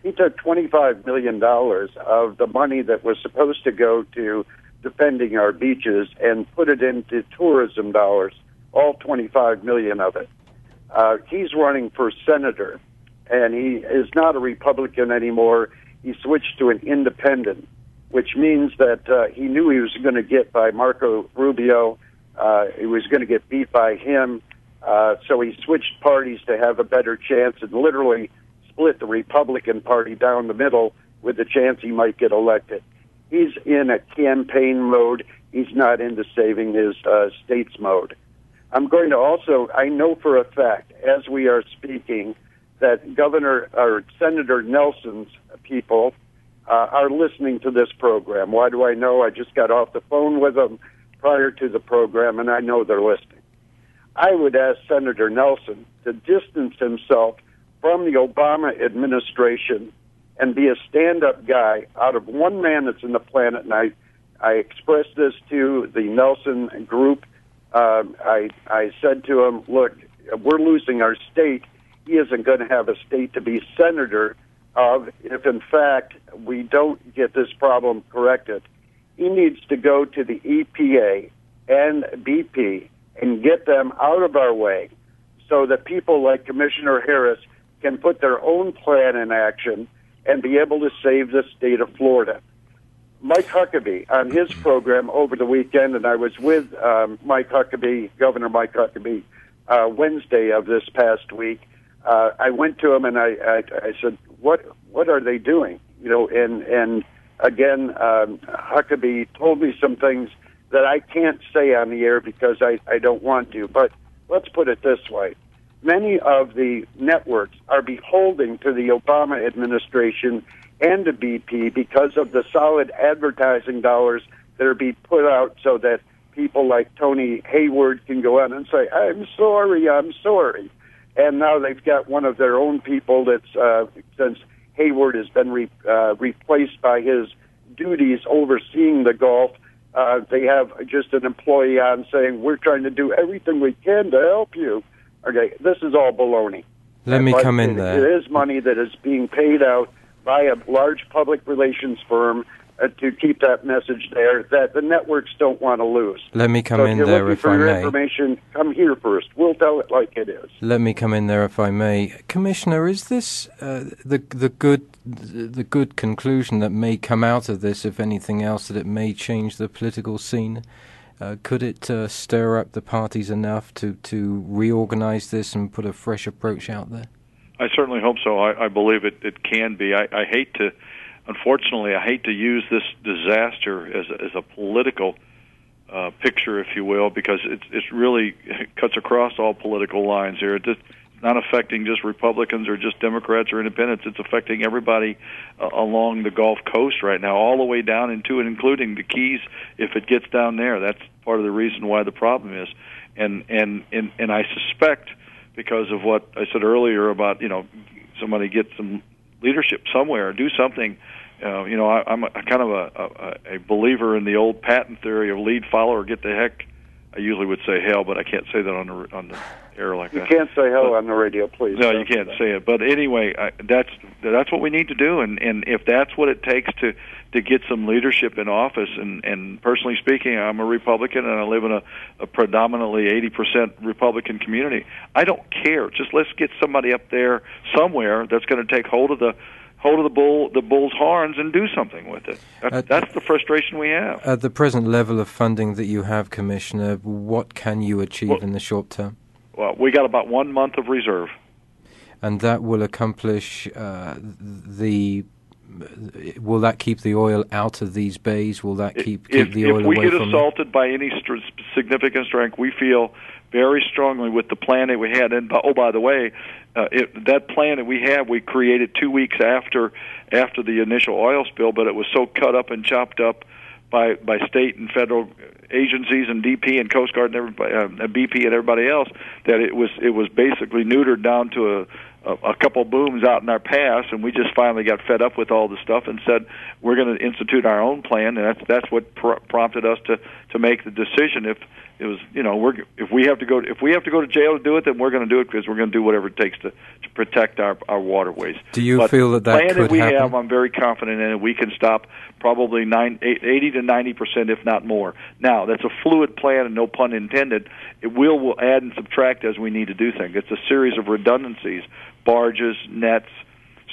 He took $25 million of the money that was supposed to go to defending our beaches and put it into tourism dollars, all 25 million of it. Uh, he's running for senator, and he is not a Republican anymore. He switched to an independent, which means that uh, he knew he was going to get by Marco Rubio. Uh, he was going to get beat by him. Uh, so he switched parties to have a better chance and literally split the Republican Party down the middle with the chance he might get elected. He's in a campaign mode. He's not into saving his uh, state's mode. I'm going to also, I know for a fact, as we are speaking, that Governor or Senator Nelson's people uh, are listening to this program. Why do I know? I just got off the phone with them prior to the program, and I know they're listening. I would ask Senator Nelson to distance himself from the Obama administration and be a stand up guy out of one man that's in the planet. And I, I expressed this to the Nelson group. Uh, I, I said to him, look, we're losing our state. He isn't going to have a state to be senator of if, in fact, we don't get this problem corrected. He needs to go to the EPA and BP and get them out of our way so that people like Commissioner Harris can put their own plan in action and be able to save the state of Florida. Mike Huckabee on his program over the weekend, and I was with um, Mike Huckabee, Governor Mike Huckabee, uh, Wednesday of this past week. Uh, I went to him and I, I, I said, "What what are they doing?" You know, and and again, um, Huckabee told me some things that I can't say on the air because I, I don't want to. But let's put it this way: many of the networks are beholden to the Obama administration and to BP because of the solid advertising dollars that are being put out so that people like Tony Hayward can go out and say, I'm sorry, I'm sorry. And now they've got one of their own people that's, uh, since Hayward has been re- uh, replaced by his duties overseeing the Gulf, uh, they have just an employee on saying, We're trying to do everything we can to help you. Okay, this is all baloney. Let me come in there. It is money that is being paid out by a large public relations firm. uh, to keep that message there that the networks don't want to lose. Let me come so in if there if for I may. information, come here first. We'll tell it like it is. Let me come in there if I may, Commissioner. Is this uh, the the good the good conclusion that may come out of this, if anything else, that it may change the political scene? Uh, could it uh, stir up the parties enough to to reorganize this and put a fresh approach out there? I certainly hope so. I, I believe it, it can be. I, I hate to, unfortunately, I hate to use this disaster as a, as a political uh, picture, if you will, because it's it's really <laughs> cuts across all political lines here. It just, not affecting just Republicans or just Democrats or Independents. It's affecting everybody uh, along the Gulf Coast right now, all the way down into and including the Keys. If it gets down there, that's part of the reason why the problem is, and and and, and I suspect because of what I said earlier about you know somebody get some leadership somewhere, do something. Uh, you know, I, I'm a, kind of a, a, a believer in the old Patton theory of lead follower, get the heck. I usually would say hell, but I can't say that on the on the air like You that. can't say hell on the radio, please. No, you can't that. say it. But anyway, I, that's that's what we need to do, and and if that's what it takes to to get some leadership in office, and and personally speaking, I'm a Republican and I live in a, a predominantly 80% Republican community. I don't care. Just let's get somebody up there somewhere that's going to take hold of the hold of the bull the bull's horns and do something with it. That's, Uh, that's the frustration we have. At the present level of funding that you have, Commissioner, what can you achieve Well- in the short term? Well, we got about one month of reserve. and that will accomplish uh, the. Will that keep the oil out of these bays? Will that keep if, keep the oil we away get from them? assaulted by any str- significant strength, we feel very strongly with the plan that we had. And oh, by the way, uh, it, that plan that we had, we created two weeks after after the initial oil spill, but it was so cut up and chopped up by by state and federal agencies and DP and Coast Guard and everybody, uh, BP and everybody else that it was it was basically neutered down to a a, couple booms out in our pass, and we just finally got fed up with all the stuff and said we're going to institute our own plan, and that's that's what pr- prompted us to to make the decision. If it was, you know, we're if we have to go if we have to go to jail to do it, then we're going to do it because we're going to do whatever it takes to to protect our our waterways. Do you but feel that that plan could that we happen? have, I'm very confident in it. We can stop probably nine, eight- 80 to 90 percent, if not more. Now, that's a fluid plan, and no pun intended. It will will add and subtract as we need to do things. It's a series of redundancies: barges, nets,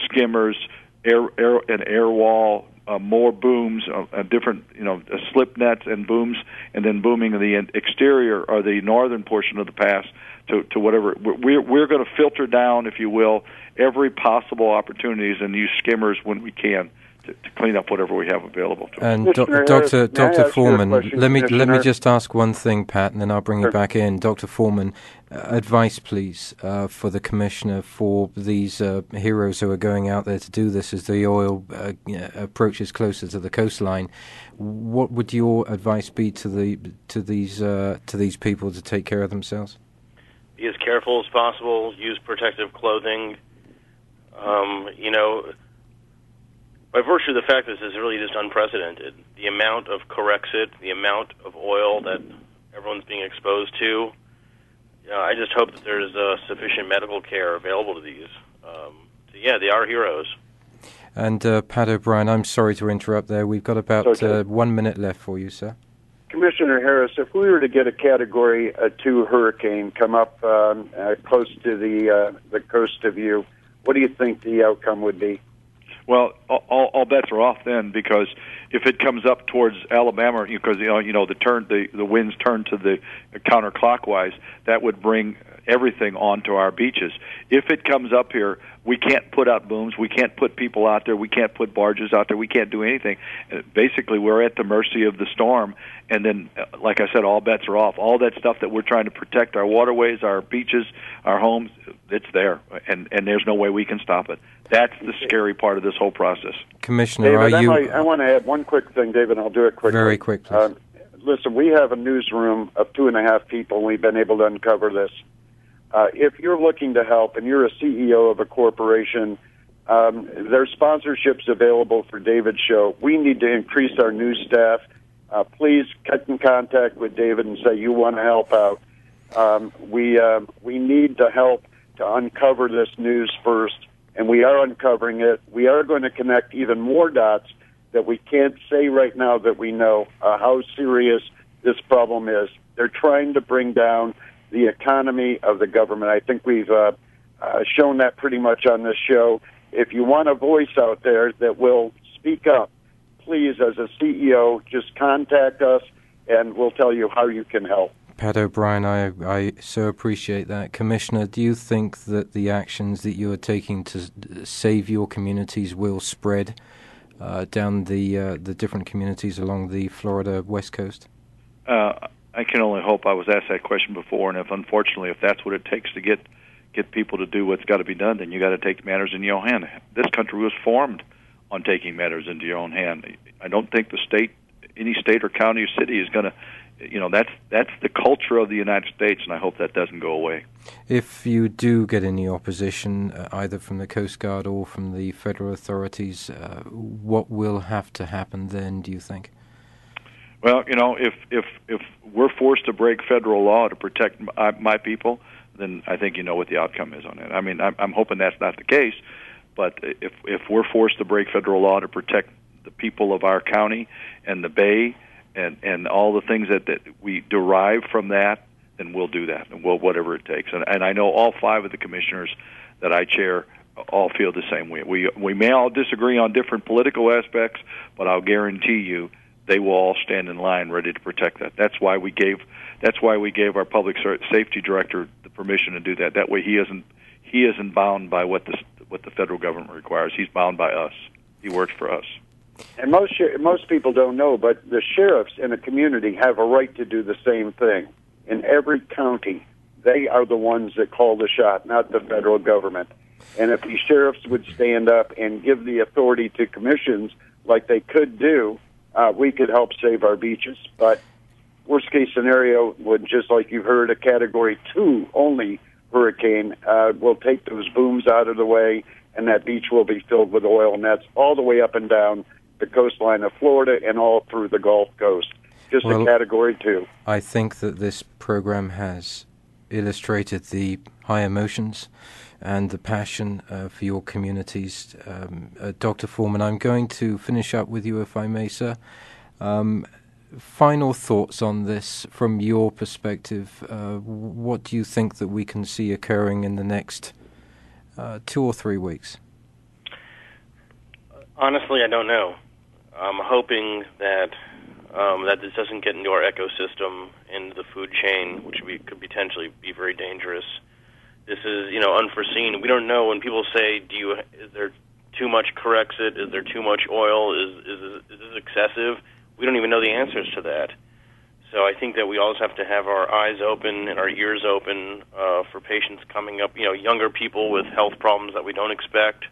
skimmers, air, air an air wall, uh, more booms, uh, uh, different you know uh, slip nets and booms, and then booming in the exterior or the northern portion of the pass to to whatever we're we're going to filter down, if you will, every possible opportunities and use skimmers when we can to, to clean up whatever we have available to us. And do- Commissioner Doctor Harris, may I Doctor ask you a Forman, let me let me just ask one thing, Pat, and then I'll bring you back in. Doctor Forman, uh, advice, please, uh, for the commissioner for these uh, heroes who are going out there to do this as the oil uh, approaches closer to the coastline. What would your advice be to the to these uh, to these people to take care of themselves? be as careful as possible. Use protective clothing. Um, you know, by virtue of the fact that this is really just unprecedented, the amount of Corexit, the amount of oil that everyone's being exposed to. You know, I just hope that there's uh, sufficient medical care available to these. Um, so yeah, they are heroes. And uh, Pat O'Brien, I'm sorry to interrupt there. We've got about It's uh, one minute left for you, sir. Commissioner Harris, if we were to get a Category uh, Two hurricane come up um, uh, close to the uh, the coast of you, what do you think the outcome would be? Well, all, all all bets are off then because if it comes up towards Alabama, because you know you know the turn the the winds turn to the counterclockwise, that would bring everything onto our beaches. If it comes up here, we can't put out booms, we can't put people out there, we can't put barges out there, we can't do anything. Uh, Basically, we're at the mercy of the storm, and then, uh, like I said, all bets are off. All that stuff that we're trying to protect our waterways, our beaches, our homes, it's there, and and there's no way we can stop it. That's the scary part of this whole process. Commissioner, David, are I, you might, I want to add one quick thing, David. and I'll do it quickly. Very quick, please. Um, listen, we have a newsroom of two and a half people, and we've been able to uncover this. Uh, if you're looking to help and you're a CEO of a corporation, um, there's sponsorships available for David's show. We need to increase our news staff. Uh, please get in contact with David and say you want to help out. Um, we uh, we need the help to uncover this news first, and we are uncovering it. We are going to connect even more dots that we can't say right now that we know uh, how serious this problem is. They're trying to bring down the economy of the government. I think we've uh, uh, shown that pretty much on this show. If you want a voice out there that will speak up, please, as a CEO, just contact us and we'll tell you how you can help. Pat O'Brien, I, I so appreciate that. Commissioner, do you think that the actions that you are taking to save your communities will spread uh, down the uh, the different communities along the Florida West Coast? Uh, I can only hope. I was asked that question before, and if unfortunately, if that's what it takes to get get people to do what's got to be done, then you got to take matters in your own hand. This country was formed on taking matters into your own hand. I don't think the state, any state or county or city, is going to you know that's that's the culture of the United States, and I hope that doesn't go away. If you do get any opposition, uh, either from the Coast Guard or from the federal authorities, uh, what will have to happen then? Do you think? Well, you know, if if if we're forced to break federal law to protect my, uh, my people, then I think you know what the outcome is on it. I mean, I'm, I'm hoping that's not the case, but if if we're forced to break federal law to protect the people of our county and the Bay and and all the things that that we derive from that, then we'll do that, and we'll whatever it takes. And and I know all five of the commissioners that I chair all feel the same way. We we may all disagree on different political aspects, but I'll guarantee you they will all stand in line ready to protect that. That's why we gave that's why we gave our public safety director the permission to do that. That way he isn't he isn't bound by what the what the federal government requires. He's bound by us. He works for us. And most most people don't know, but the sheriffs in a community have a right to do the same thing. In every county, they are the ones that call the shot, not the federal government. And if the sheriffs would stand up and give the authority to commissions like they could do, uh, we could help save our beaches. But worst case scenario would just like you heard a Category Two only hurricane uh, will take those booms out of the way, and that beach will be filled with oil, and that's all the way up and down the coastline of Florida and all through the Gulf Coast. Just well, a category two. I think that this program has illustrated the high emotions and the passion uh, for your communities. Um, uh, Dr. Forman, I'm going to finish up with you, if I may, sir. Um, final thoughts on this from your perspective. Uh, what do you think that we can see occurring in the next uh, two or three weeks? Honestly, I don't know. I'm hoping that um, that this doesn't get into our ecosystem, into the food chain, which we, could potentially be very dangerous. This is, you know, unforeseen. We don't know when people say, "Do you? Is there too much Corexit? Is there too much oil? Is is is this excessive?" We don't even know the answers to that. So I think that we always have to have our eyes open and our ears open uh, for patients coming up. You know, younger people with health problems that we don't expect.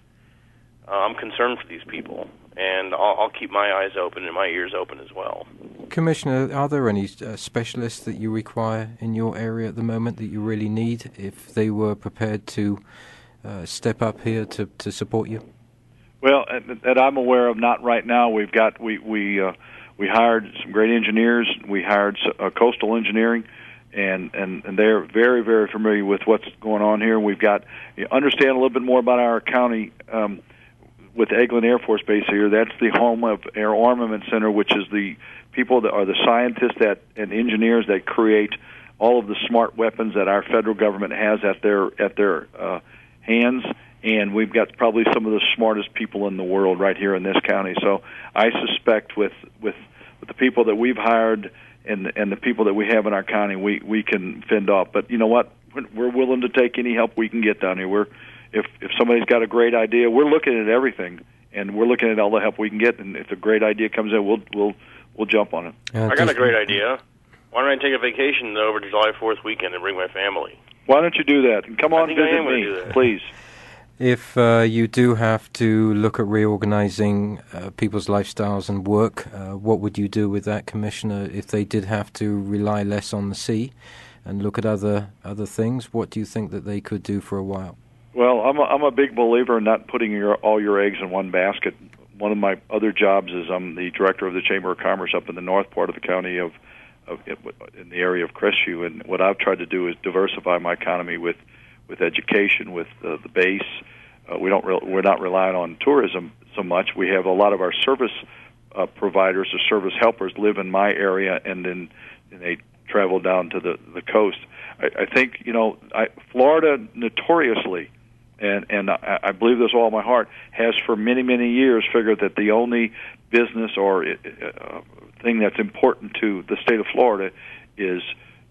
Uh, I'm concerned for these people and I'll, I'll, keep my eyes open and my ears open as well. Commissioner, are there any uh, specialists that you require in your area at the moment that you really need if they were prepared to uh, step up here to, to support you? Well, that I'm aware of, not right now. We've got we we uh, we hired some great engineers. We hired uh, coastal engineering. And, and and they're very very familiar with what's going on here. We've got you understand a little bit more about our county um, with Eglin Air Force Base here, that's the home of Air Armament Center, which is the people that are the scientists that and engineers that create all of the smart weapons that our federal government has at their at their uh, hands. And we've got probably some of the smartest people in the world right here in this county. So I suspect with with, with the people that we've hired and and the people that we have in our county, we we can fend off. But you know what? We're willing to take any help we can get down here. We're if if somebody's got a great idea, we're looking at everything, and we're looking at all the help we can get. And if a great idea comes in, we'll we'll we'll jump on it. I got a great idea. Why don't I take a vacation over to July Fourth weekend and bring my family? Why don't you do that? And come on, visit me, please. If uh, you do have to look at reorganizing uh, people's lifestyles and work, uh, what would you do with that, Commissioner? If they did have to rely less on the sea and look at other other things, what do you think that they could do for a while? Well, I'm a, I'm a big believer in not putting your, all your eggs in one basket. One of my other jobs is I'm the director of the Chamber of Commerce up in the north part of the county of, of in the area of Crestview, and what I've tried to do is diversify my economy with with education, with uh, the base. Uh, we don't re- we're not relying on tourism so much. We have a lot of our service uh, providers or service helpers live in my area, and then and they travel down to the the coast. I, I think you know I, Florida notoriously, and and I, I believe this all my heart, has for many many years figured that the only business or uh, thing that's important to the state of Florida is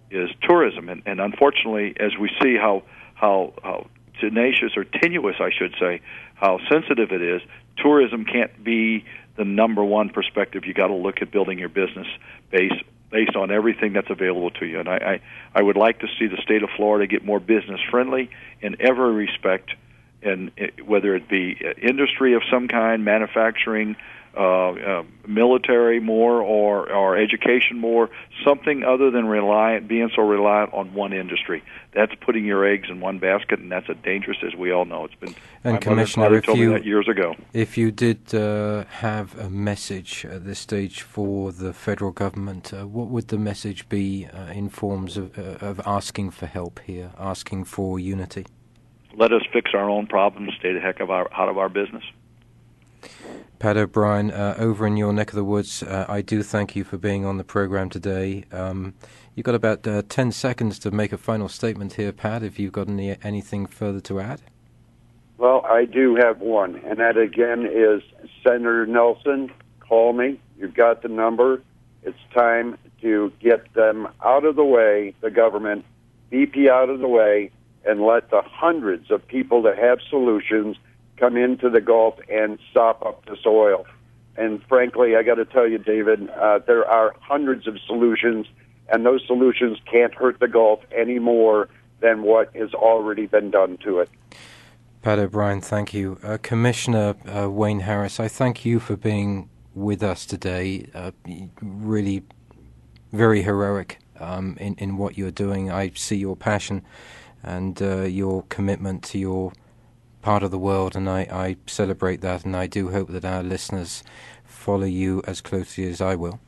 is tourism, and, and unfortunately, as we see how how how tenacious or tenuous, I should say, how sensitive it is, tourism can't be the number one perspective. You got to look at building your business base based on everything that's available to you. And I, I, I would like to see the state of Florida get more business friendly in every respect, and whether it be industry of some kind, manufacturing, uh, uh, military more or or education more, something other than reliant being so reliant on one industry. That's putting your eggs in one basket, and that's a dangerous, as we all know. It's been and Commissioner, if told you, me that years ago. If you did uh, have a message at this stage for the federal government, uh, what would the message be uh, in forms of, uh, of asking for help here, asking for unity? Let us fix our own problems. Stay the heck of our, out of our business. Pat O'Brien, uh, over in your neck of the woods, uh, I do thank you for being on the program today. Um, you've got about uh, 10 seconds to make a final statement here, Pat, if you've got any, anything further to add. Well, I do have one, and that again is Senator Nelson. Call me. You've got the number. It's time to get them out of the way, the government, BP out of the way, and let the hundreds of people that have solutions come into the Gulf and sop up this oil. And frankly, I got to tell you, David, uh, there are hundreds of solutions, and those solutions can't hurt the Gulf any more than what has already been done to it. Pat O'Brien, thank you. Uh, Commissioner uh, Wayne Harris, I thank you for being with us today. Uh, really, very heroic um, in, in what you're doing. I see your passion and uh, your commitment to your part of the world, and I, I celebrate that, and I do hope that our listeners follow you as closely as I will.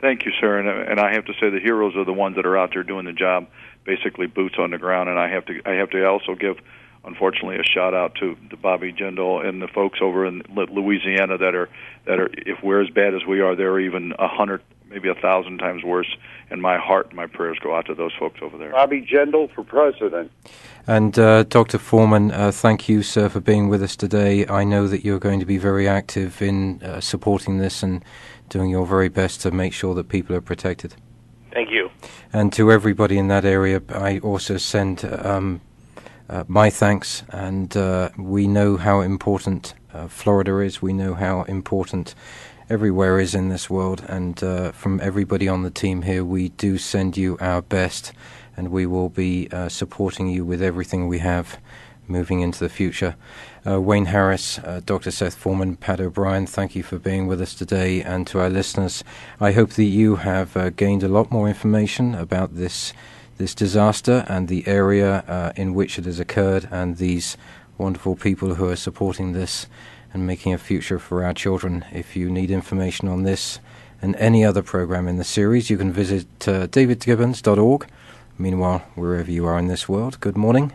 Thank you, sir. And, and I have to say, the heroes are the ones that are out there doing the job, basically boots on the ground. And I have to, I have to also give, unfortunately, a shout out to, to Bobby Jindal and the folks over in Louisiana that are, that are, if we're as bad as we are, they're even a hundred maybe a thousand times worse. And my heart my prayers go out to those folks over there. Bobby Jindal for president. And uh, Dr. Forman, uh, thank you, sir, for being with us today. I know that you're going to be very active in uh, supporting this and doing your very best to make sure that people are protected. Thank you. And to everybody in that area, I also send um, uh, my thanks. And uh, we know how important uh, Florida is. We know how important everywhere is in this world. And uh, from everybody on the team here, we do send you our best, and we will be uh, supporting you with everything we have moving into the future. Uh, Wayne Harris, uh, Dr. Seth Forman, Pat O'Brien, thank you for being with us today. And to our listeners, I hope that you have uh, gained a lot more information about this. This disaster and the area uh, in which it has occurred, and these wonderful people who are supporting this and making a future for our children. If you need information on this and any other program in the series, you can visit uh, davidgibbons.org. Meanwhile, wherever you are in this world, good morning,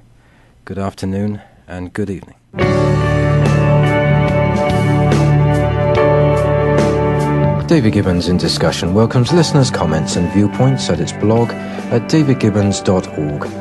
good afternoon, and good evening. David Gibbons in Discussion welcomes listeners' comments and viewpoints at its blog at davidgibbons.org.